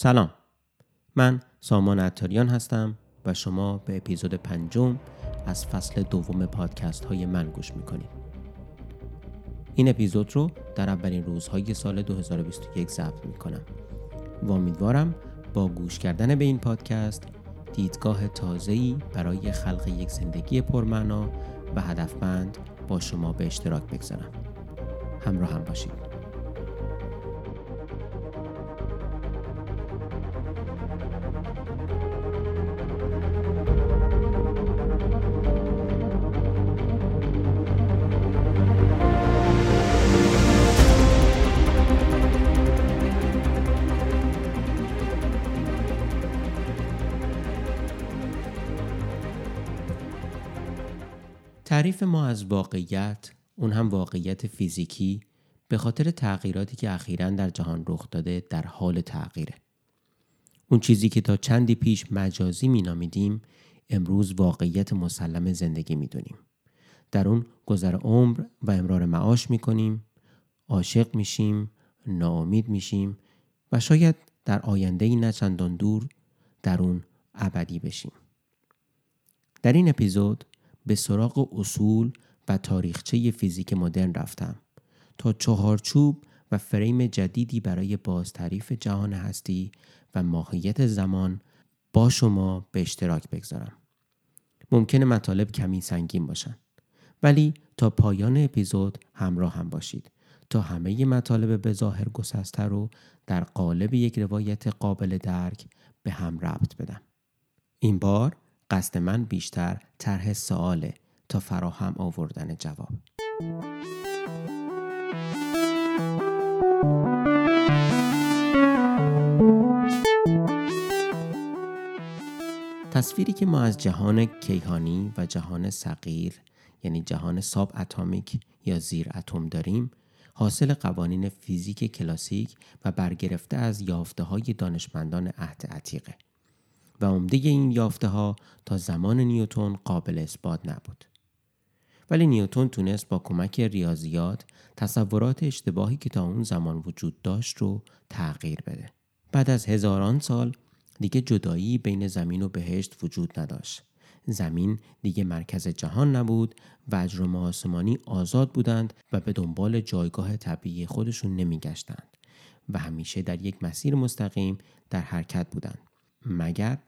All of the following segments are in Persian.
سلام. من سامان عطاریان هستم و شما به اپیزود پنجم از فصل دوم پادکست های من گوش می‌کنید. این اپیزود رو در اولین روزهای سال 2021 ضبط می‌کنم و امیدوارم با گوش کردن به این پادکست دیدگاه تازه‌ای برای خلق یک زندگی پرمعنا و هدفمند با شما به اشتراک بگذارم. همراه هم باشید. تعریف ما از واقعیت اون هم واقعیت فیزیکی به خاطر تغییراتی که اخیرا در جهان رخ داده در حال تغییره. اون چیزی که تا چندی پیش مجازی مینامیدیم امروز واقعیت مسلم زندگی می‌دونیم. در اون گذر عمر و امرار معاش می‌کنیم، عاشق میشیم، ناامید میشیم و شاید در آینده ای نه چندان دور در اون ابدی بشیم. در این اپیزود به سراغ اصول و تاریخچه فیزیک مدرن رفتم تا چهارچوب و فریم جدیدی برای بازتعریف جهان هستی و ماهیت زمان با شما به اشتراک بگذارم. ممکنه مطالب کمی سنگین باشن ولی تا پایان اپیزود همراه هم باشید تا همه مطالب به ظاهر گسسته رو در قالب یک روایت قابل درک به هم ربط بدم. این بار قصد من بیشتر طرح سواله تا فراهم آوردن جواب. تصویری که ما از جهان کیهانی و جهان صغیر یعنی جهان ساب اتمیک یا زیر اتم داریم حاصل قوانین فیزیک کلاسیک و برگرفته از یافته های دانشمندان عهد عتیقه. و عمده این یافته ها تا زمان نیوتون قابل اثبات نبود. ولی نیوتون تونست با کمک ریاضیات تصورات اشتباهی که تا اون زمان وجود داشت رو تغییر بده. بعد از هزاران سال دیگه جدایی بین زمین و بهشت وجود نداشت. زمین دیگه مرکز جهان نبود و اجرام آسمانی آزاد بودند و به دنبال جایگاه طبیعی خودشون نمیگشتند و همیشه در یک مسیر مستقیم در حرکت بودند. مگر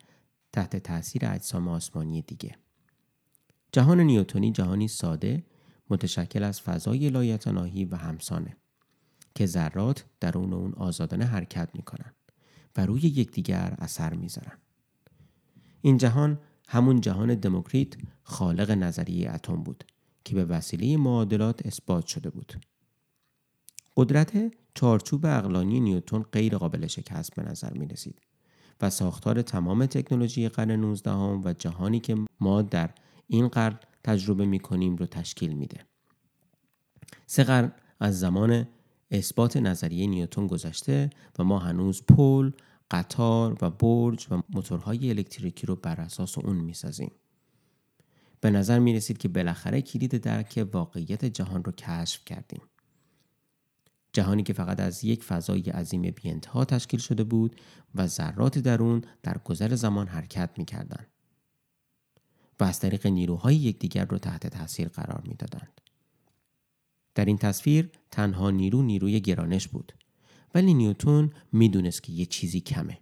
تحت تاثیر اجسام آسمانی دیگه. جهان نیوتونی جهانی ساده متشکل از فضای لایتناهی و همسانه که ذرات درون اون آزادانه حرکت می‌کنن و روی یکدیگر اثر می‌ذارن. این جهان همون جهان دموکریت خالق نظریه اتم بود که به وسیله معادلات اثبات شده بود. قدرت چارچوب اقلانی نیوتون غیر قابل شکست به نظر می رسید و ساختار تمام تکنولوژی قرن 19 هم و جهانی که ما در این قرن تجربه می کنیم رو تشکیل میده. سه قرن از زمان اثبات نظریه نیوتون گذشته و ما هنوز پل، قطار و برج و موتورهای الکتریکی رو بر اساس اون می‌سازیم. به نظر می رسید که بالاخره کلید درک واقعیت جهان رو کشف کردیم. جهانی که فقط از یک فضای عظیم بیانتها تشکیل شده بود و ذرات درون در گذر زمان حرکت می کردن. و از طریق نیروهای یکدیگر را تحت تاثیر قرار می دادند. در این تصویر تنها نیرو نیروی گرانش بود ولی نیوتون می‌دونست که یه چیزی کمه.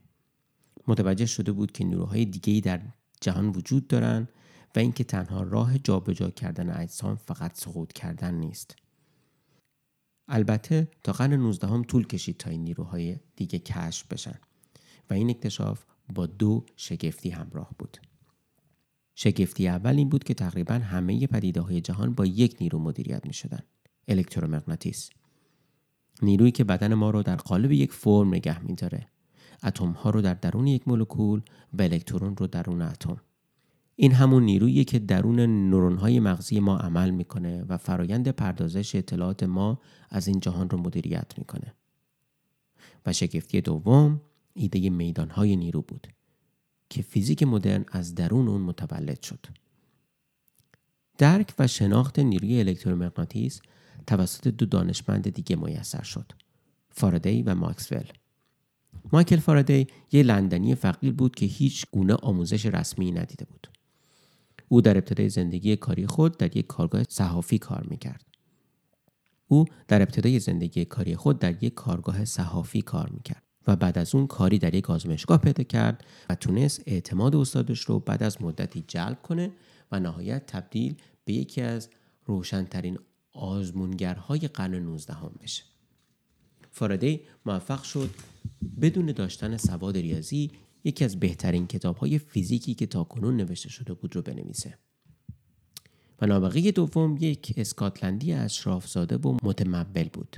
متوجه شده بود که نیروهای دیگه‌ای در جهان وجود دارند و اینکه تنها راه جابجا کردن اجسام فقط سقوط کردن نیست. البته تا قرن 19 هم طول کشید تا این نیروهای دیگه کشف بشن و این اکتشاف با دو شگفتی همراه بود. شگفتی اول این بود که تقریبا همه پدیده های جهان با یک نیرو مدیریت می شدن. الکترومغناطیس. نیرویی که بدن ما رو در قالب یک فرم نگه می داره. اتم ها رو در درون یک مولکول و الکترون رو درون اتم. این همون نیرویی که درون نورونهای مغزی ما عمل می‌کنه و فرایند پردازش اطلاعات ما از این جهان رو مدیریت می‌کنه. و شگفتی دوم ایده میدانهای نیرو بود که فیزیک مدرن از درون اون متولد شد. درک و شناخت نیروی الکترومغناطیس توسط دو دانشمند دیگه میسر شد. فاردی و ماکسول. مایکل فارادی یه لندنی فقیر بود که هیچ گونه آموزش رسمی ندیده بود. او در ابتدای زندگی کاری خود در یک کارگاه صحافی کار می‌کرد. او در ابتدای زندگی کاری خود در یک کارگاه صحافی کار می‌کرد و بعد از اون کاری در یک آزمایشگاه پیدا کرد و تونست اعتماد استادش رو بعد از مدتی جلب کنه و نهایت تبدیل به یکی از روشنترین آزمونگرهای قرن 19 هم بشه. فارادی موفق شد بدون داشتن سواد ریاضی یکی از بهترین کتاب های فیزیکی که تاکنون نوشته شده بود رو بنویسه. و نابغه دوم یک اسکاتلندی اشرافزاده و متمول بود.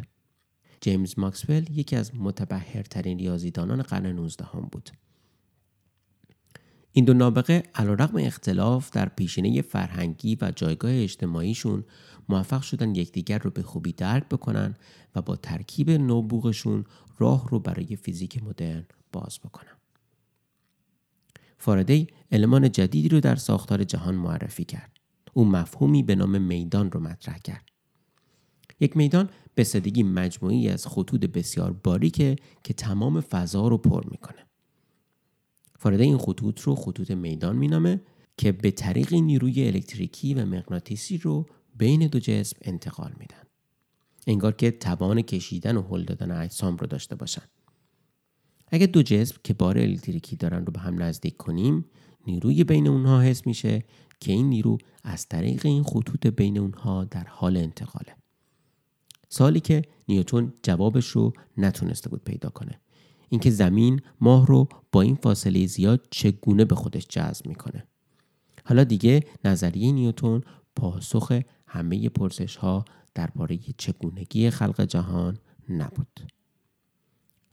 جیمز ماکسول یکی از متبهرترین ریاضیدانان قرن 19 هم بود. این دو نابغه علیرغم اختلاف در پیشینه فرهنگی و جایگاه اجتماعیشون موفق شدن یکدیگر رو به خوبی درک بکنن و با ترکیب نوبوغشون راه رو برای فیزیک مدرن باز بکنن. فارادی المان جدیدی رو در ساختار جهان معرفی کرد. او مفهومی به نام میدان رو مطرح کرد. یک میدان به سادگی مجموعی از خطوط بسیار باریکه که تمام فضا رو پر می‌کنه. فارادی این خطوط رو خطوط میدان مینامه که به طریق نیروی الکتریکی و مغناطیسی رو بین دو جسم انتقال میدن. انگار که توان کشیدن و هل دادن اجسام رو داشته باشن. اگه دو جسم که بار الکتریکی دارن رو به هم نزدیک کنیم نیروی بین اونها حس میشه که این نیرو از طریق این خطوط بین اونها در حال انتقاله. سالی که نیوتون جوابش رو نتونسته بود پیدا کنه. اینکه زمین ماه رو با این فاصله زیاد چگونه به خودش جذب می‌کنه. حالا دیگه نظریه نیوتون پاسخ همه پرسش ها درباره چگونگی خلق جهان نبود.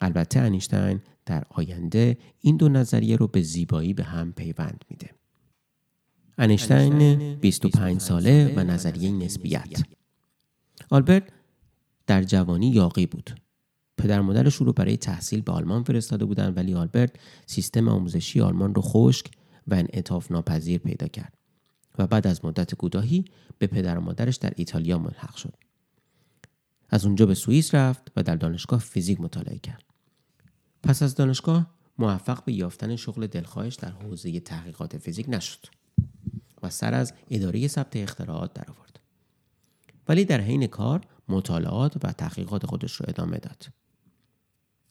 البته انیشتین در آینده این دو نظریه رو به زیبایی به هم پیوند میده. انیشتین 25 ساله و نظریه نسبیت آلبرت در جوانی یاقی بود. پدر مادرش رو برای تحصیل به آلمان فرستاده بودن ولی آلبرت سیستم آموزشی آلمان رو خشک و انعطاف ناپذیر پیدا کرد و بعد از مدت کوتاهی به پدر و مادرش در ایتالیا ملحق شد. از اونجا به سوئیس رفت و در دانشگاه فیزیک مطالعه کرد. پس از دانشگاه موفق به یافتن شغل دلخواهش در حوزه تحقیقات فیزیک نشد و سر از اداره ثبت اختراعات درآورد. ولی در حین کار مطالعات و تحقیقات خودش رو ادامه داد.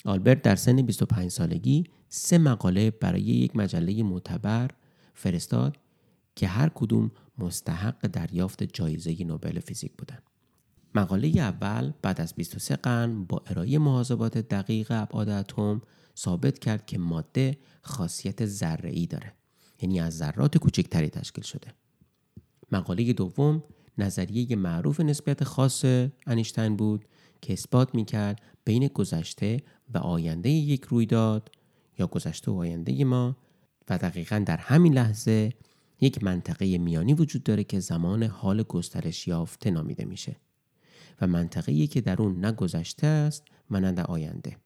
آلبرت در سن 25 سالگی سه مقاله برای یک مجله معتبر فرستاد که هر کدوم مستحق دریافت جایزه نوبل فیزیک بودند. مقاله اول بعد از 23 قرن با ارائه محاسبات دقیق ابعاد اتم ثابت کرد که ماده خاصیت ذره داره یعنی از ذرات کوچکتری تشکیل شده. مقاله دوم نظریه معروف نسبیت خاص انیشتین بود که اثبات می‌کرد بین گذشته و آینده یک رویداد یا گذشته و آینده ما و دقیقا در همین لحظه یک منطقه میانی وجود داره که زمان حال گسترش یافته نامیده میشه. و منطقه‌ای که در اون نه گذشته است و نه آینده.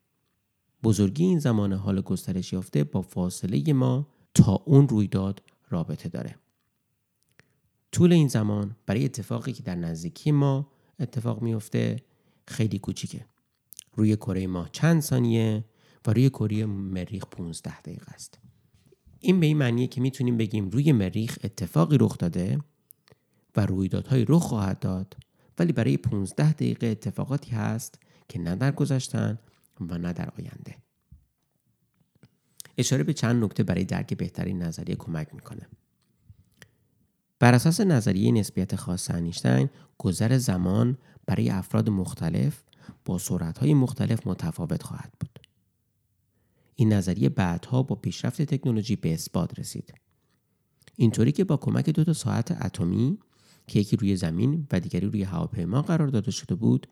بزرگی این زمان حال گسترش یافته با فاصله ما تا اون رویداد رابطه داره. طول این زمان برای اتفاقی که در نزدیکی ما اتفاق میفته خیلی کوچیکه. روی کره ماه چند ثانیه و روی کره مریخ 15 دقیقه است. این به این معنیه که می‌تونیم بگیم روی مریخ اتفاقی رخ داده و رویدادهایی رخ خواهد داد ولی برای 15 دقیقه اتفاقاتی هست که نه در گذشتن و نه در آینده. اشاره به چند نکته برای درک بهترین نظریه کمک می‌کنه. بر اساس نظریه نسبیت خاص انیشتین گذر زمان برای افراد مختلف با سرعتهای مختلف متفاوت خواهد بود. این نظریه بعدها با پیشرفت تکنولوژی به اثبات رسید. اینطوری که با کمک دو تا ساعت اتمی که یکی روی زمین و دیگری روی هواپیما قرار داده شده بود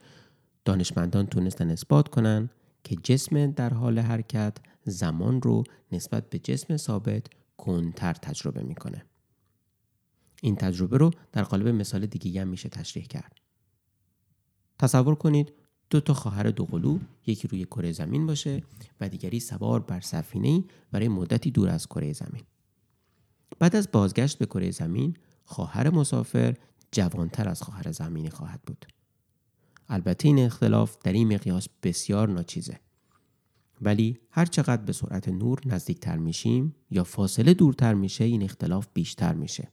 دانشمندان تونستن اثبات کنند که جسم در حال حرکت زمان رو نسبت به جسم ثابت کنتر تجربه می‌کنه. این تجربه رو در قالب مثال دیگه هم میشه تشریح کرد. تصور کنید دو تا خواهر دوقلو یکی روی کره زمین باشه و دیگری سوار بر سفینه برای مدتی دور از کره زمین. بعد از بازگشت به کره زمین خواهر مسافر جوانتر از خواهر زمینی خواهد بود. البته این اختلاف در این مقیاس بسیار ناچیزه. ولی هر چقدر به سرعت نور نزدیکتر میشیم یا فاصله دورتر میشه این اختلاف بیشتر میشه.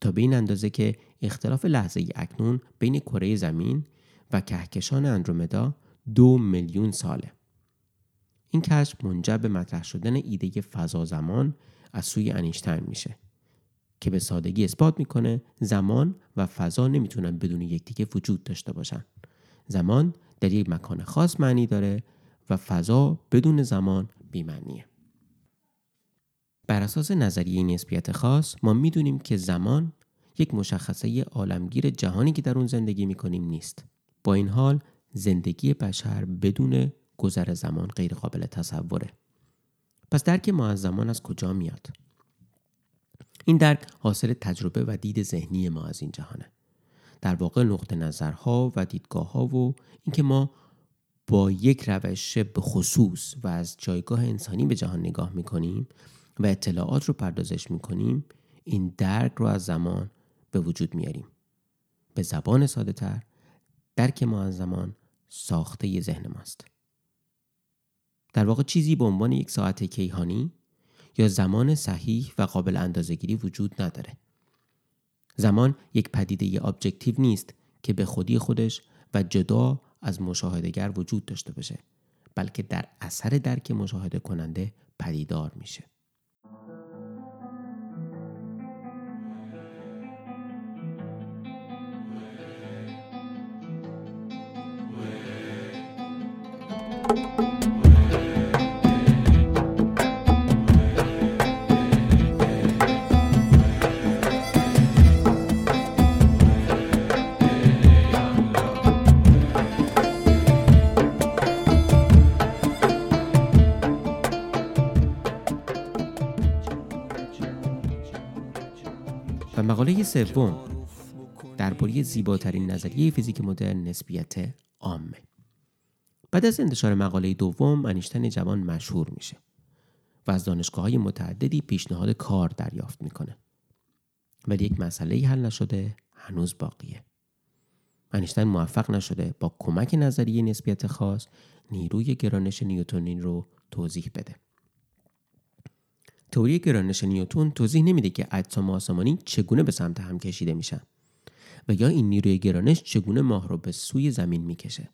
تا به این اندازه که اختلاف لحظه اکنون بین کره زمین و کهکشان اندرومدا دو میلیون ساله. این کشف منجر به مطرح شدن ایده فضا زمان از سوی انیشتین میشه. که به سادگی اثبات می‌کنه زمان و فضا نمی‌تونن بدون یکدیگه وجود داشته باشن. زمان در یک مکان خاص معنی داره و فضا بدون زمان بیمعنیه. بر اساس نظریه نسبیت خاص ما می‌دونیم که زمان یک مشخصه عالمگیر جهانی که در اون زندگی می‌کنیم نیست. با این حال زندگی بشر بدون گذر زمان غیر قابل تصوره. پس درک ما از زمان از کجا میاد؟ این درک حاصل تجربه و دید ذهنی ما از این جهانه. در واقع نقطه نظرها و دیدگاه ها و اینکه ما با یک روش به خصوص و از جایگاه انسانی به جهان نگاه می‌کنیم و اطلاعات رو پردازش می‌کنیم این درک رو از زمان به وجود میاریم. به زبان ساده تر درک ما از زمان ساخته ذهن ماست. در واقع چیزی به عنوان یک ساعت کیهانی یا زمان صحیح و قابل اندازهگیری وجود نداره. زمان یک پدیده ابجکتیو نیست که به خودی خودش و جدا از مشاهدهگر وجود داشته باشه بلکه در اثر درک مشاهده کننده پدیدار میشه. و مقاله سوم درباره زیباترین نظریه فیزیک مدرن نسبیت عامه بعد از انتشار مقاله دوم انیشتن جوان مشهور میشه و از دانشگاه های متعددی پیشنهاد کار دریافت می‌کنه. ولی یک مسئله حل نشده هنوز باقیه. انیشتین موفق نشده با کمک نظریه نسبیت خاص نیروی گرانش نیوتونین رو توضیح بده. تئوری گرانش نیوتون توضیح نمیده که اجسام آسمانی چگونه به سمت هم کشیده میشن و یا این نیروی گرانش چگونه ماه رو به سوی زمین می‌کشه.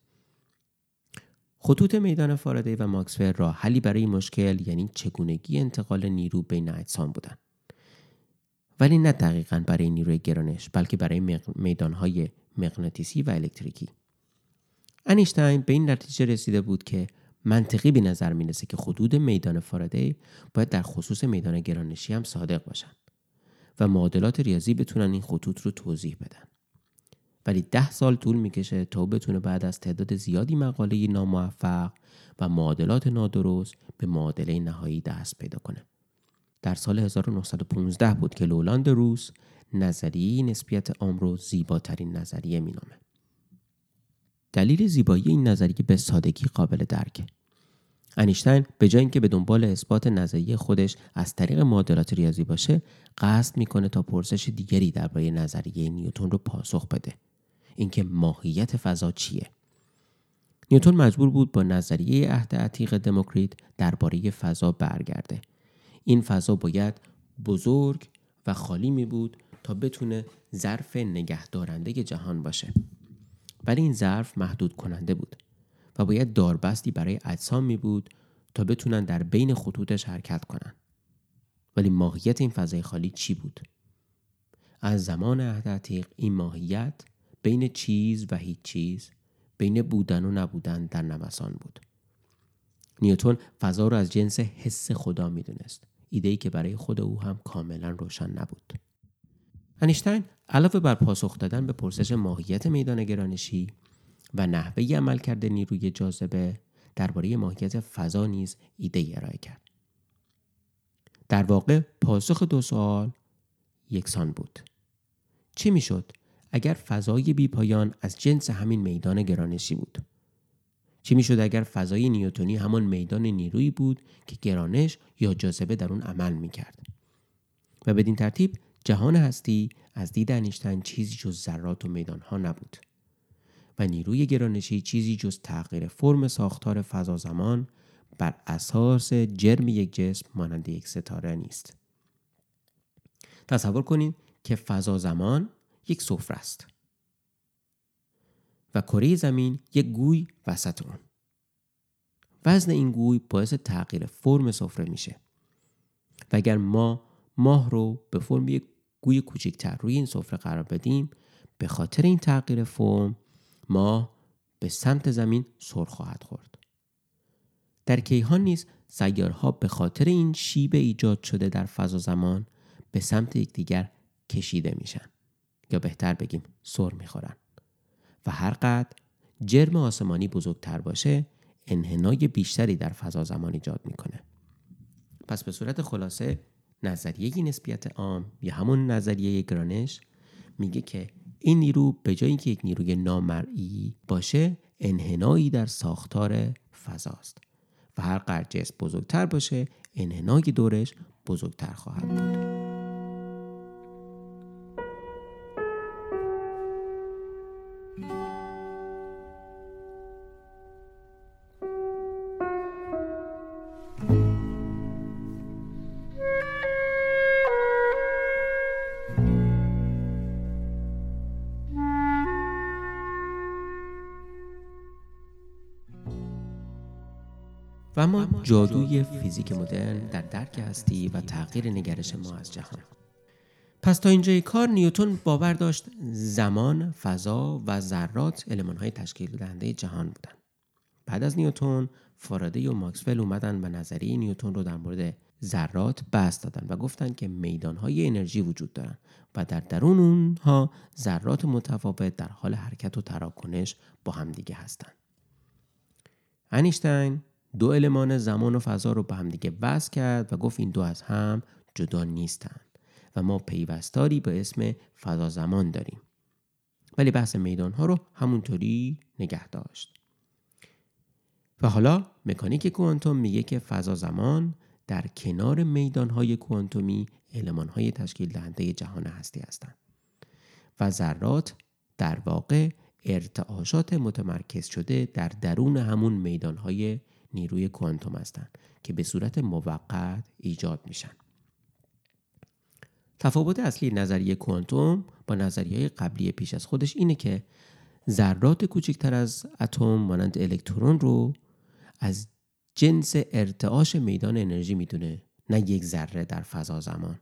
خطوط میدان فارادی و ماکسول را حلی برای مشکل یعنی چگونگی انتقال نیرو بین اجسام بودند ولی نه دقیقا برای نیروی گرانش بلکه برای میدانهای مغناطیسی و الکتریکی. انیشتین به این نتیجه رسیده بود که منطقی به نظر می‌رسه که خطوط میدان فارادی باید در خصوص میدان گرانشی هم صادق باشند و معادلات ریاضی بتونن این خطوط رو توضیح بدن ولی ده سال طول می‌کشه تا بتونه بعد از تعداد زیادی مقاله ناموفق و معادلات نادرست به معادله نهایی دست پیدا کنه. در سال 1915 بود که لولاند روس نظریه نسبیت عام رو زیباترین نظریه مینامه. دلیل زیبایی این نظریه به سادگی قابل درکه. انیشتین به جای اینکه به دنبال اثبات نظریه خودش از طریق معادلات ریاضی باشه قصد می‌کنه تا پرسش دیگری درباره نظریه نیوتون رو پاسخ بده. اینکه ماهیت فضا چیه؟ نیوتن مجبور بود با نظریه عهد عتیق دموکریت درباره فضا برگرده. این فضا باید بزرگ و خالی می بود تا بتونه ظرف نگهدارنده جهان باشه. ولی این ظرف محدود کننده بود و باید داربستی برای اجسام می بود تا بتونن در بین خطوطش حرکت کنن. ولی ماهیت این فضای خالی چی بود؟ از زمان عهد عتیق این ماهیت بین چیز و هیچ چیز بین بودن و نبودن در نوسان بود. نیوتون فضا را از جنس حس خدا می‌دونست ایده ای که برای خود او هم کاملا روشن نبود. انیشتین علاوه بر پاسخ دادن به پرسش ماهیت میدان گرانشی و نحوه عمل کرده نیروی جاذبه درباره ماهیت فضا نیز ایده ارائه کرد. در واقع پاسخ دو سوال یکسان بود. چی می‌شد اگر فضای بیپایان از جنس همین میدان گرانشی بود؟ چی می‌شد اگر فضای نیوتونی همان میدان نیرویی بود که گرانش یا جاذبه در اون عمل می‌کرد؟ و بدین ترتیب جهان هستی از دید انیشتین چیزی جز ذرات و میدانها نبود. و نیروی گرانشی چیزی جز تغییر فرم ساختار فضا زمان بر اساس جرم یک جسم مانند یک ستاره نیست. تصور کنید که فضا زمان یک سفره است. و کره زمین یک گوی وسط اون وزن این گوی باعث تغییر فرم سفره میشه. و اگر ما ماه رو به فرم یک گوی کوچکتر روی این سفره قرار بدیم. به خاطر این تغییر فرم ماه به سمت زمین سر خواهد خورد. در کیهان نیز سیارها به خاطر این شیب ایجاد شده در فضا زمان به سمت یکدیگر کشیده میشن یا بهتر بگیم سر می‌خورن. و هر قدر جرم آسمانی بزرگتر باشه انحنای بیشتری در فضا زمان ایجاد می‌کنه. پس به صورت خلاصه نظریه نسبیت عام یا همون نظریه گرانش میگه که این نیرو به جای اینکه یک نیروی نامرئی باشه انحنایی در ساختار فضاست و هر قدر جسم بزرگتر باشه انحنای دورش بزرگتر خواهد بود. و اما جادوی فیزیک مدرن در درک هستی و تغییر نگرش ما از جهان پس تا اینجای کار نیوتون باور داشت زمان، فضا و ذرات های تشکیل دهنده جهان بودن. بعد از نیوتون فارادی و ماکسول اومدن و نظریه نیوتون رو در مورد ذرات بحث دادن و گفتن که های انرژی وجود دارن و در درون اونها ذرات متفاوت در حال حرکت و تراکنش با همدیگه هستند. انیشتین دو المان زمان و فضا رو به همدیگه وصل کرد و گفت این دو از هم جدا نیستند و ما پیوستاری به اسم فضا زمان داریم. ولی بحث میدان ها رو همونطوری نگه داشت. و حالا مکانیک کوانتوم میگه که فضا زمان در کنار میدان های کوانتومی علمان های تشکیل دهنده جهان هستی هستند و ذرات در واقع ارتعاشات متمرکز شده در درون همون میدان های نیروی کوانتوم هستند که به صورت موقت ایجاد میشن. تفاوت اصلی نظریه کوانتوم با نظریه قبلی پیش از خودش اینه که ذرات کوچکتر از اتم مانند الکترون رو از جنس ارتعاش میدان انرژی می‌دونه نه یک ذره در فضا زمان.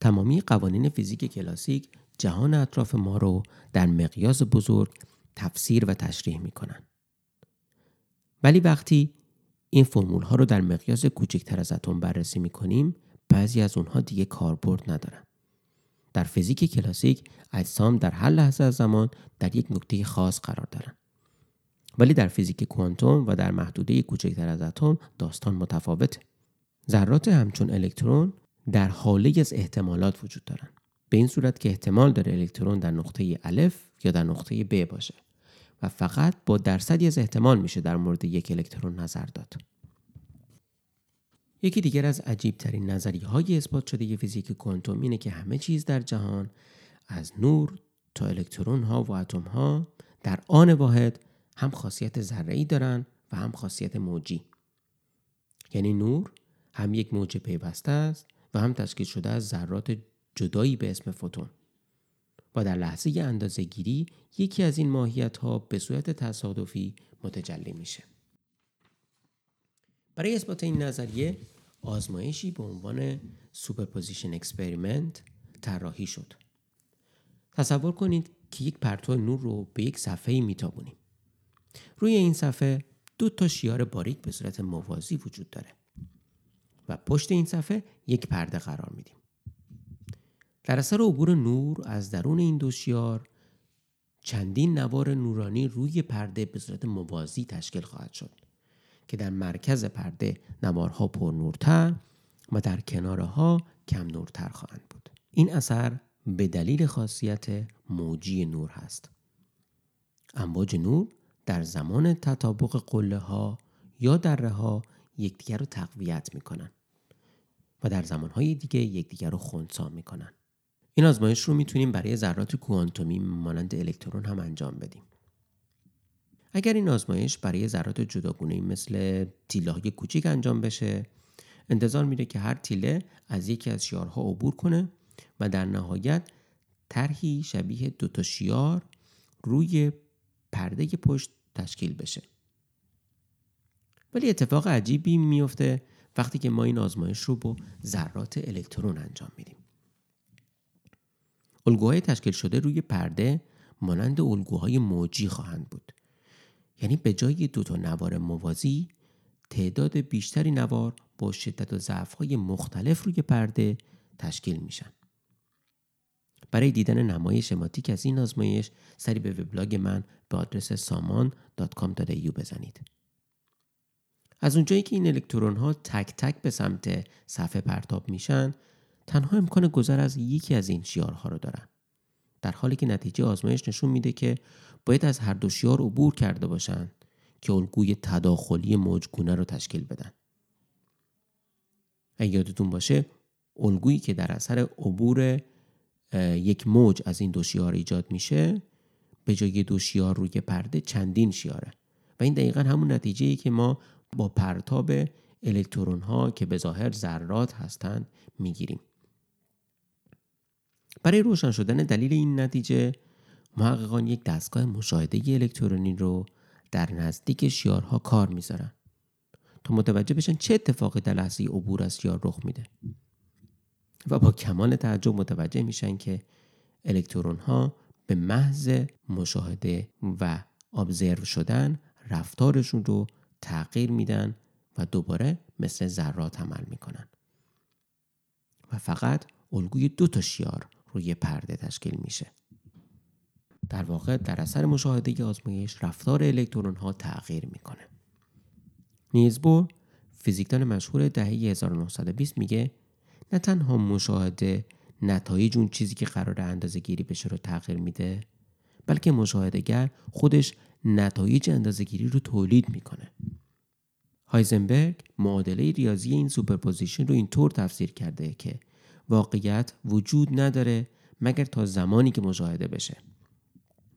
تمامی قوانین فیزیک کلاسیک جهان اطراف ما رو در مقیاس بزرگ تفسیر و تشریح می‌کنن. ولی وقتی این فرمول ها رو در مقیاس کوچکتر از اتم بررسی می کنیم بعضی از اونها دیگه کاربرد ندارن. در فیزیک کلاسیک اجسام در هر لحظه از زمان در یک نکته خاص قرار دارن. ولی در فیزیک کوانتوم و در محدوده کوچکتر از اتم داستان متفاوته. ذرات همچون الکترون در حاله از احتمالات وجود دارن. به این صورت که احتمال داره الکترون در نقطه الف یا در نقطه ب باشه. و فقط با درصدی از احتمال میشه در مورد یک الکترون نظر داد. یکی دیگر از عجیب ترین نظریه های اثبات شده فیزیک کوانتوم اینه که همه چیز در جهان از نور تا الکترون ها و اتم ها در آن واحد هم خاصیت ذره دارن و هم خاصیت موجی. یعنی نور هم یک موج پیوسته است و هم تشکیل شده از ذرات جدایی به اسم فوتون. و در لحظه اندازه گیری یکی از این ماهیت ها به صورت تصادفی متجلی میشه. برای اثبات این نظریه آزمایشی به عنوان superposition experiment طراحی شد. تصور کنید که یک پرتو نور رو به یک صفحه میتابونیم. روی این صفحه دو تا شیار باریک به صورت موازی وجود داره و پشت این صفحه یک پرده قرار میدیم. در اثر عبور نور از درون این دوشیار چندین نوار نورانی روی پرده به صورت موازی تشکیل خواهد شد که در مرکز پرده نوارها پر نورتر و در کنارها کم نورتر خواهند بود این اثر به دلیل خاصیت موجی نور هست امواج نور در زمان تطابق قله ها یا دره ها یکدیگر رو تقویت می کنن و در زمانهای دیگه یکدیگر رو خونسا می کنن. این آزمایش رو می‌تونیم برای ذرات کوانتومی مانند الکترون هم انجام بدیم. اگر این آزمایش برای ذرات جداگونه مثل تیله های کوچیک انجام بشه انتظار میره که هر تیله از یکی از شیارها عبور کنه و در نهایت طرحی شبیه دوتا شیار روی پرده پشت تشکیل بشه ولی اتفاق عجیبی میفته وقتی که ما این آزمایش رو با ذرات الکترون انجام میدیم الگوهای تشکیل شده روی پرده مانند الگوهای موجی خواهند بود یعنی به جای دو تا نوار موازی تعداد بیشتری نوار با شدت و ضعف‌های مختلف روی پرده تشکیل میشن برای دیدن نمای شماتیک از این آزمایش سری به وبلاگ من به آدرس saman.com.au بزنید. از اونجایی که این الکترون ها تک تک به سمت صفحه پرتاب میشن تنها امکان گذر از یکی از این شیارها رو دارن. در حالی که نتیجه آزمایش نشون میده که باید از هر دو شیار عبور کرده باشند که الگوی تداخلی موجگونه رو تشکیل بدن. اگه یادتون باشه الگویی که در اثر عبور یک موج از این دو شیار ایجاد میشه به جای دو شیار روی پرده چندین شیاره و این دقیقا همون نتیجه که ما با پرتاب الکترون ها که به ظاهر ذرات هستند می‌گیریم برای روشن شدن دلیل این نتیجه محققان یک دستگاه مشاهده الکترونی رو در نزدیک شیارها کار می‌ذارن تا متوجه بشن چه اتفاقی در لحظه عبور از شیار رخ میده. و با کمال تعجب متوجه میشن که الکترون ها به محض مشاهده و ابزرو شدن رفتارشون رو تغییر میدن و دوباره مثل ذرات عمل می‌کنن. و فقط الگوی دو تا شیار روی پرده تشکیل میشه. در واقع در اثر مشاهده آزمایش رفتار الکترون ها تغییر می‌کنه. نیلز بور فیزیکدان مشهور دهه 1920 میگه نه تنها مشاهده نتایج اون چیزی که قراره اندازه گیری بشه رو تغییر میده بلکه مشاهدهگر خودش نتایج اندازه گیری رو تولید می‌کنه. هایزنبرگ معادله ریاضی این superposition رو اینطور تفسیر کرده که واقعیت وجود نداره مگر تا زمانی که مشاهده بشه.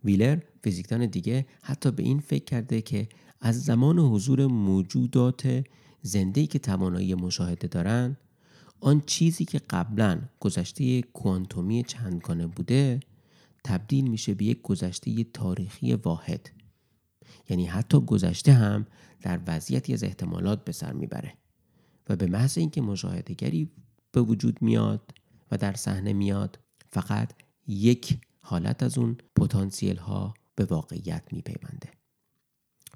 ویلر فیزیکدان دیگه حتی به این فکر کرده که از زمان حضور موجودات زنده‌ای که توانایی مشاهده دارند آن چیزی که قبلا گذشته کوانتومی چندگانه بوده تبدیل میشه به یک گذشته تاریخی واحد. یعنی حتی گذشته هم در وضعیتی از احتمالات به سر می‌بره و به محض اینکه مشاهدهگری به وجود میاد و در صحنه میاد. فقط یک حالت از اون پتانسیل ها به واقعیت میپیونده.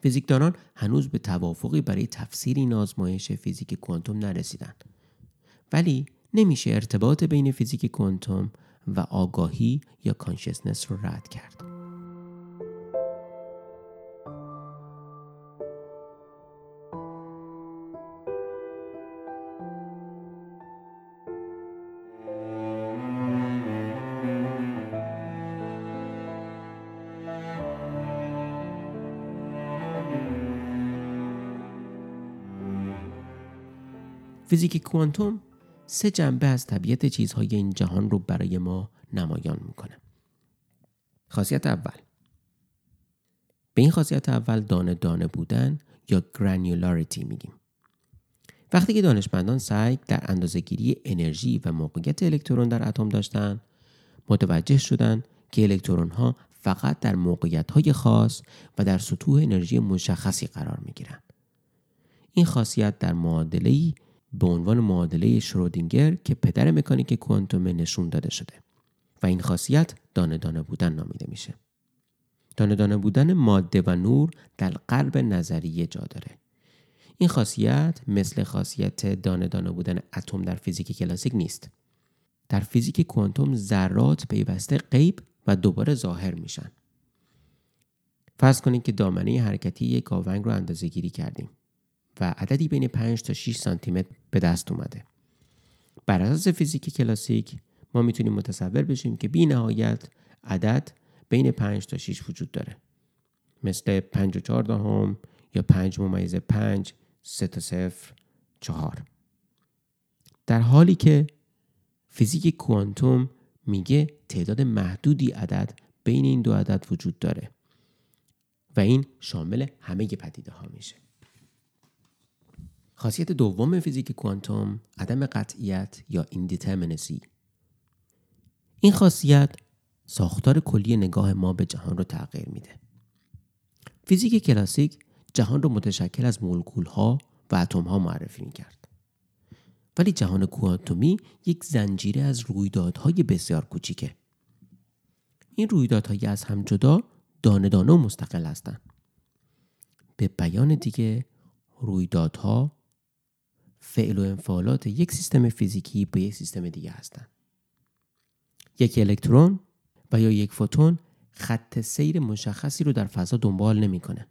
فیزیکدانان هنوز به توافقی برای تفسیر این آزمایش فیزیک کوانتوم نرسیدند ولی نمیشه ارتباط بین فیزیک کوانتوم و آگاهی یا کانشسنس رو رد کرد. فیزیک کوانتوم سه جنبه از طبیعت چیزهای این جهان رو برای ما نمایان می‌کنه. خاصیت اول به این خاصیت اول دانه دانه بودن یا گرانیولاریتی میگیم. وقتی که دانشمندان سعی در اندازهگیری انرژی و موقعیت الکترون در اتم داشتند متوجه شدند که الکترون ها فقط در موقعیت های خاص و در سطوح انرژی مشخصی قرار می گیرند. این خاصیت در معادله به عنوان معادله شرودینگر که پدر مکانیک کوانتوم نشون داده شده و این خاصیت دانه دانه بودن نامیده میشه. دانه دانه بودن ماده و نور در قلب نظریه جا داره. این خاصیت مثل خاصیت دانه دانه بودن اتم در فیزیک کلاسیک نیست. در فیزیک کوانتوم ذرات پیوسته غیب و دوباره ظاهر میشن. فرض کنید که دامنه حرکتی یک گاونگ رو اندازه گیری کردیم. و عددی بین 5 تا 6 سانتی متر به دست اومده. بر اساس فیزیک کلاسیک ما می‌تونیم متصور بشیم که بی نهایت عدد بین 5 تا 6 وجود داره. مثل 5 و 4 دهم یا 5 ممیز 5 3 تا 0 4 در حالی که فیزیک کوانتوم میگه تعداد محدودی عدد بین این دو عدد وجود داره و این شامل همه پدیده ها میشه خاصیت دوم فیزیک کوانتوم عدم قطعیت یا indeterminacy این خاصیت ساختار کلی نگاه ما به جهان رو تغییر میده. فیزیک کلاسیک جهان رو متشکل از مولکول ها و اتم ها معرفی می‌کرد. ولی جهان کوانتومی یک زنجیره از رویدادهای بسیار کوچیکه. این رویدادهای از هم جدا دانه دانه و مستقل هستند به بیان دیگه رویدادها فعل و انفعالات یک سیستم فیزیکی به یک سیستم دیگه هستند یک الکترون و یا یک فوتون خط سیر مشخصی رو در فضا دنبال نمی‌کنه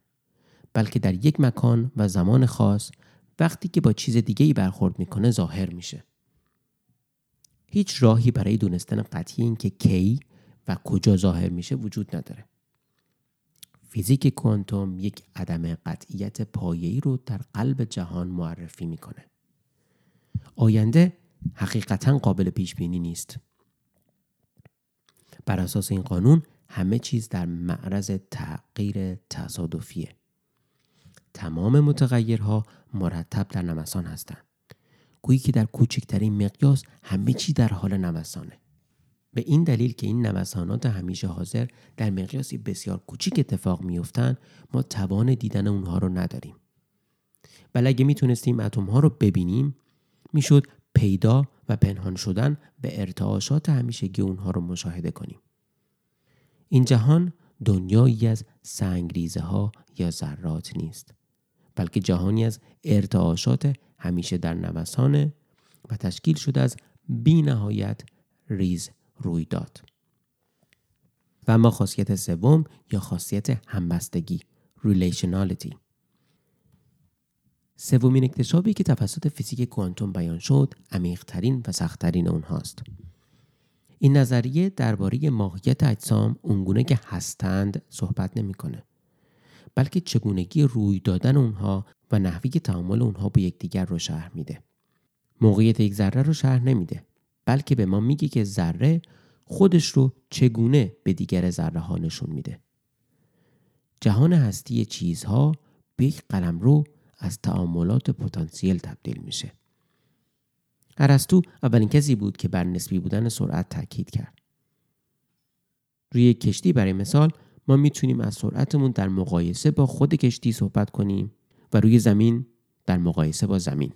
بلکه در یک مکان و زمان خاص وقتی که با چیز دیگه ای برخورد می‌کنه ظاهر میشه. هیچ راهی برای دونستن قطعی این که کی و کجا ظاهر میشه وجود نداره. فیزیک کوانتوم یک عدم قطعیت پایه‌ای رو در قلب جهان معرفی می‌کنه. آینده حقیقتا قابل پیش بینی نیست. بر اساس این قانون همه چیز در معرض تغییر تصادفیه. تمام متغیرها مرتب در نمسان هستند. گویی که در کوچکترین مقیاس همه چی در حال نوسانه. به این دلیل که این نوسانات همیشه حاضر در مقیاسی بسیار کوچیک اتفاق میافتند ما توان دیدن اونها رو نداریم. ولی اگه می‌تونستیم اتم ها رو ببینیم می‌شد پیدا و پنهان شدن به ارتعاشات همیشگی اونها رو مشاهده کنیم. این جهان دنیایی از سنگریزه ها یا ذرات نیست بلکه جهانی از ارتعاشات همیشه در نوسانه و تشکیل شده از بی نهایت ریز رویداد. و اما خاصیت سوم یا خاصیت همبستگی relationality. سومین اکتشافی که توسط فیزیک کوانتوم بیان شد عمیقترین و سختترین اونهاست. این نظریه درباره ماهیت اجسام اونگونه که هستند صحبت نمی‌کنه بلکه چگونگی روی دادن اونها و نحوی تعامل اونها با یکدیگر رو شرح میده. موقعیت یک ذره رو شرح نمیده بلکه به ما میگه که ذره خودش رو چگونه به دیگر ذره ها نشون میده. جهان هستی چیزها به یک قلمرو از تعاملات پتانسیل تبدیل میشه. ارسطو اولین کسی بود که بر نسبی بودن سرعت تاکید کرد. روی کشتی برای مثال ما می‌تونیم از سرعتمون در مقایسه با خود کشتی صحبت کنیم و روی زمین در مقایسه با زمین.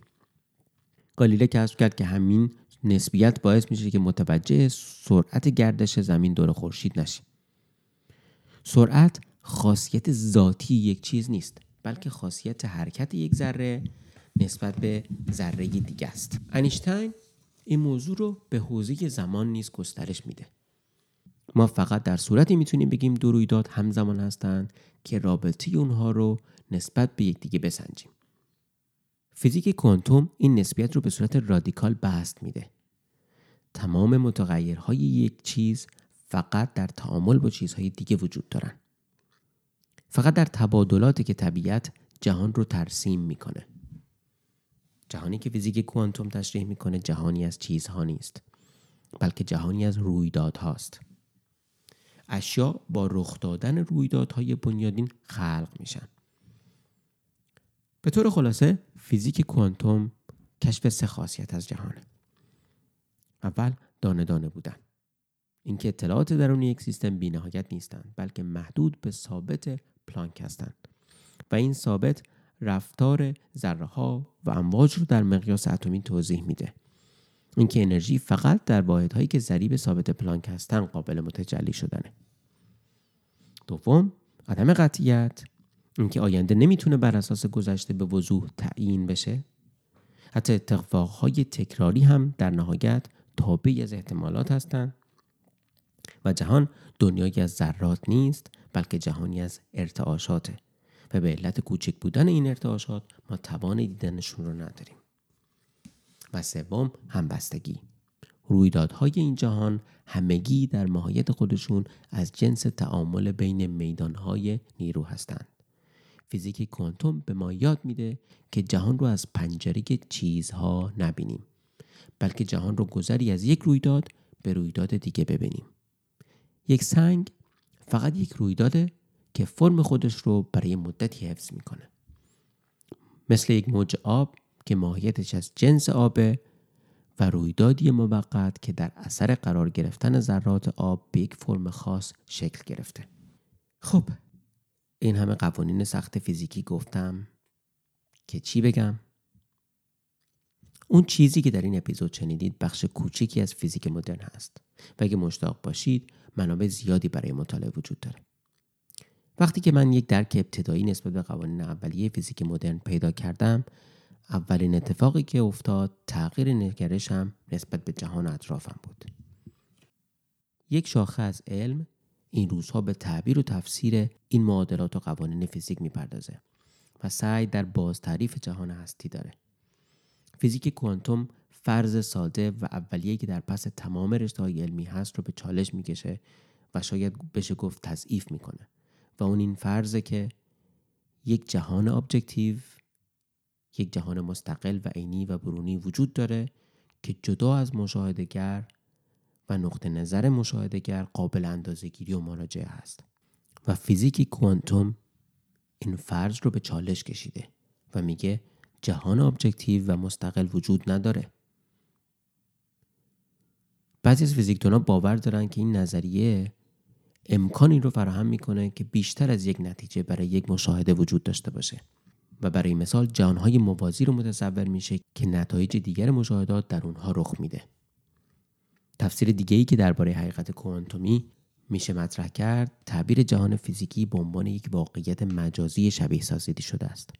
گالیله کسب کرد که همین نسبیت باعث میشه که متوجه سرعت گردش زمین دور خورشید نشیم سرعت خاصیت ذاتی یک چیز نیست. بلکه خاصیت حرکت یک ذره نسبت به ذره دیگه است. انیشتین این موضوع رو به حوزه زمان نیز گسترش میده. ما فقط در صورتی می‌تونیم بگیم دو رویداد همزمان هستند که رابطه اونها رو نسبت به یکدیگه بسنجیم. فیزیک کوانتوم این نسبیت رو به صورت رادیکال بست میده. تمام متغیرهای یک چیز فقط در تعامل با چیزهای دیگه وجود دارن. فقط در تبادلاتی که طبیعت جهان رو ترسیم می‌کنه. جهانی که فیزیک کوانتوم تشریح می‌کنه جهانی از چیزها نیست بلکه جهانی از رویدادهاست. اشیا با رخ دادن رویدادهای بنیادین خلق میشن. به طور خلاصه فیزیک کوانتوم کشف سه خاصیت از جهانه. اول دانه دانه بودن. اینکه اطلاعات درون یک سیستم بینهایت نیستند بلکه محدود به ثابت پلانک هستند و این ثابت رفتار ذره ها و امواج رو در مقیاس اتمی توضیح میده. اینکه انرژی فقط در واحدهایی که ضریب ثابت پلانک هستن قابل متجلی شدنه. دوم عدم قطعیت. اینکه آینده نمی‌تونه بر اساس گذشته به وضوح تعیین بشه. حتی اتفاقهای تکراری هم در نهایت تابعی از احتمالات هستند و جهان دنیایی از ذرات نیست بلکه جهانی از ارتعاشاته. و به علت کوچک بودن این ارتعاشات ما توان دیدنشون رو نداریم. و سوم همبستگی. رویدادهای این جهان همگی در ماهیت خودشون از جنس تعامل بین میدانهای نیرو هستند. فیزیک کوانتوم به ما یاد میده که جهان رو از پنجره چیزها نبینیم بلکه جهان رو گذری از یک رویداد به رویداد دیگه ببینیم. یک سنگ فقط یک رویداده که فرم خودش رو برای مدتی حفظ می‌کنه. مثل یک موج آب که ماهیتش از جنس آبه و رویدادی موقت که در اثر قرار گرفتن ذرات آب به یک فرم خاص شکل گرفته. خب این همه قوانین سخت فیزیکی گفتم که چی بگم؟ اون چیزی که در این اپیزود شنیدید بخش کوچکی از فیزیک مدرن هست. و اگه مشتاق باشید منابع زیادی برای مطالعه وجود داره. وقتی که من یک درک ابتدایی نسبت به قوانین اولیه فیزیک مدرن پیدا کردم اولین اتفاقی که افتاد تغییر نگرشم نسبت به جهان اطرافم بود. یک شاخه از علم این روزها به تعبیر و تفسیر این معادلات و قوانین فیزیک می‌پردازه و سعی در باز تعریف جهان هستی داره. فیزیک کوانتوم فرض ساده و اولیه که در پس تمام رشته های علمی هست رو به چالش می‌کشه و شاید بشه گفت تضعیف می‌کنه. و اون این فرضه که یک جهان objective یک جهان مستقل و عینی و برونی وجود داره که جدا از مشاهدهگر و نقطه نظر مشاهدهگر قابل اندازهگیری و مراجعه هست. و فیزیک کوانتوم این فرض رو به چالش کشیده و میگه جهان objective و مستقل وجود نداره. بعضی از فیزیکدونا باور دارن که این نظریه امکانی رو فراهم می‌کنه که بیشتر از یک نتیجه برای یک مشاهده وجود داشته باشه و برای مثال جهانهای موازی رو متصور میشه که نتایج دیگر مشاهدات در اونها رخ میده. تفسیر دیگه ای که درباره حقیقت کوانتومی میشه مطرح کرد تعبیر جهان فیزیکی به عنوان یک واقعیت مجازی شبیه سازیدی شده است.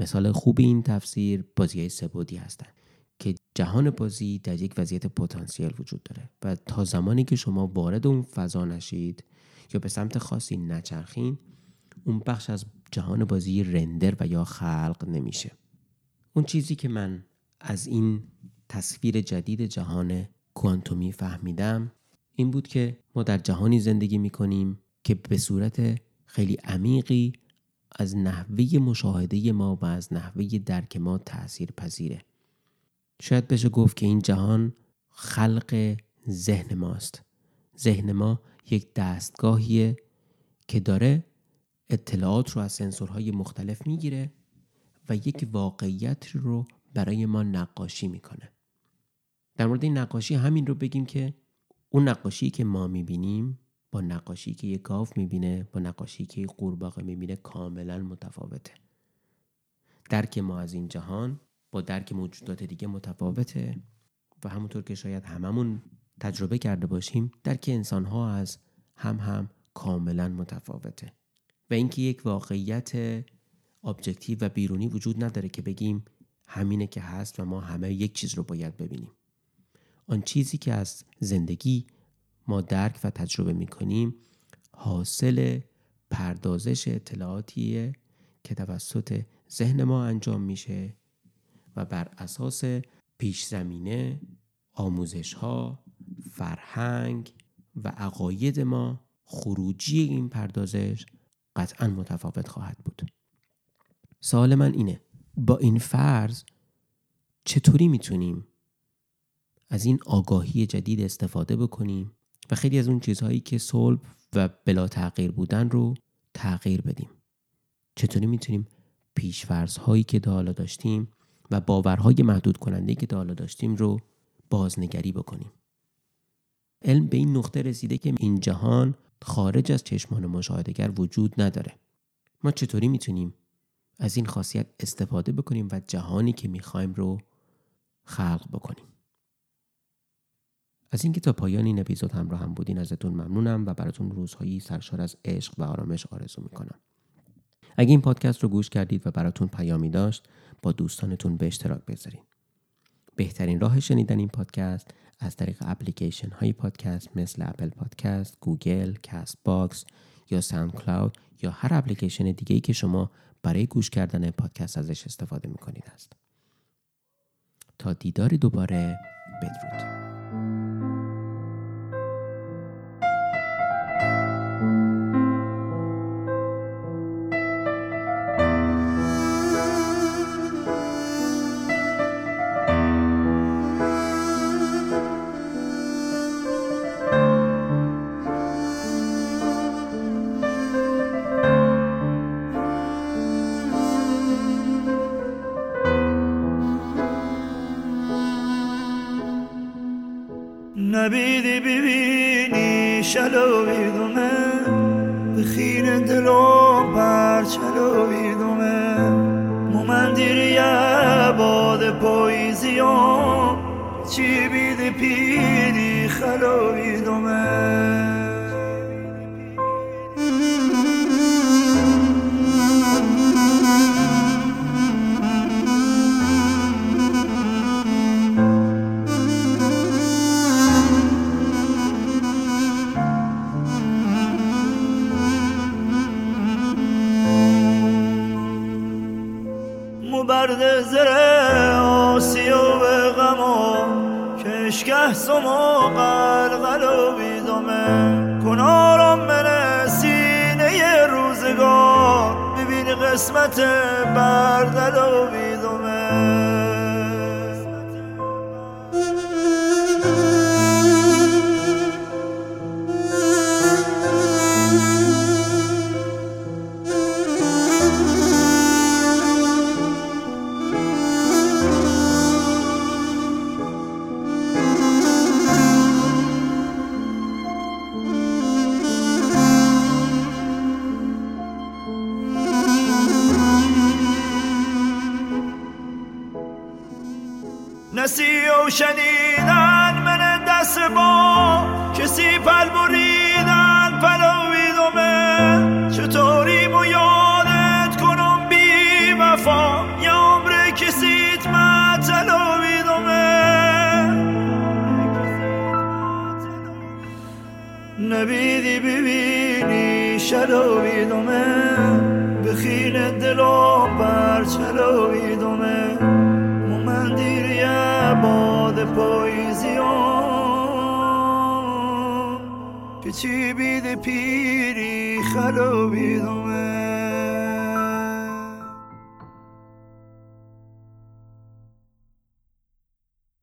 مثال خوب این تفسیر بازی سبودی هستند که جهان بازی در یک وضعیت پتانسیل وجود داره و تا زمانی که شما وارد اون فضا نشید یا به سمت خاصی نچرخین اون بخش از جهان بازی رندر و یا خلق نمیشه. اون چیزی که من از این تصویر جدید جهان کوانتومی فهمیدم این بود که ما در جهانی زندگی می‌کنیم که به صورت خیلی عمیقی از نحوه مشاهده ما و از نحوه درک ما تأثیر پذیره شاید بشه گفت که این جهان خلق ذهن ماست. ذهن ما یک دستگاهیه که داره اطلاعات رو از سنسورهای مختلف می‌گیره و یک واقعیت رو برای ما نقاشی می‌کنه. در مورد این نقاشی همین رو بگیم که اون نقاشی که ما می‌بینیم با نقاشی که یک گاو می‌بینه با نقاشی که یک قورباغه می‌بینه کاملا متفاوته. درک ما از این جهان با درک موجودات دیگه متفاوته و همونطور که شاید هممون تجربه کرده باشیم درک انسان ها از هم هم کاملا متفاوته. و اینکه یک واقعیت ابجکتیو و بیرونی وجود نداره که بگیم همینه که هست و ما همه یک چیز رو باید ببینیم. آن چیزی که از زندگی ما درک و تجربه می کنیم حاصل پردازش اطلاعاتیه که توسط ذهن ما انجام میشه و بر اساس پیش زمینه آموزش ها فرهنگ و عقاید ما خروجی این پردازش قطعا متفاوت خواهد بود. سوال من اینه با این فرض چطوری می‌تونیم از این آگاهی جدید استفاده بکنیم و خیلی از اون چیزهایی که صلب و بلا تغییر بودن رو تغییر بدیم. چطوری می‌تونیم پیشفرض هایی که دالا داشتیم و باورهای محدود کننده که دالا داشتیم رو بازنگری بکنیم؟ علم به این نقطه رسیده که این جهان خارج از چشمان مشاهدگر وجود نداره. ما چطوری می‌تونیم از این خاصیت استفاده بکنیم و جهانی که می‌خوایم رو خلق بکنیم؟ از اینکه تا پایان این اپیزود همراهم بودین ازتون ممنونم و براتون روزهایی سرشار از عشق و آرامش آرزو می‌کنم اگه این پادکست رو گوش کردید و براتون پیامی داشت با دوستانتون به اشتراک بذارین بهترین راه شنیدن این پادکست از طریق اپلیکیشن های پادکست مثل اپل پادکست، گوگل، کست باکس یا ساوند کلاود یا هر اپلیکیشن دیگه که شما برای گوش کردن پادکست ازش استفاده می‌کنید است. تا دیداری دوباره بدرود. نبیدی ببینی شلویدمه به خیر دلم پر چلویدمه مومندیر یه باد پاییزیام چی بیدی پیدی خلویدمه سما قلقل و بیدامه کنارم من سینه روزگار. ببین قسمت بردل و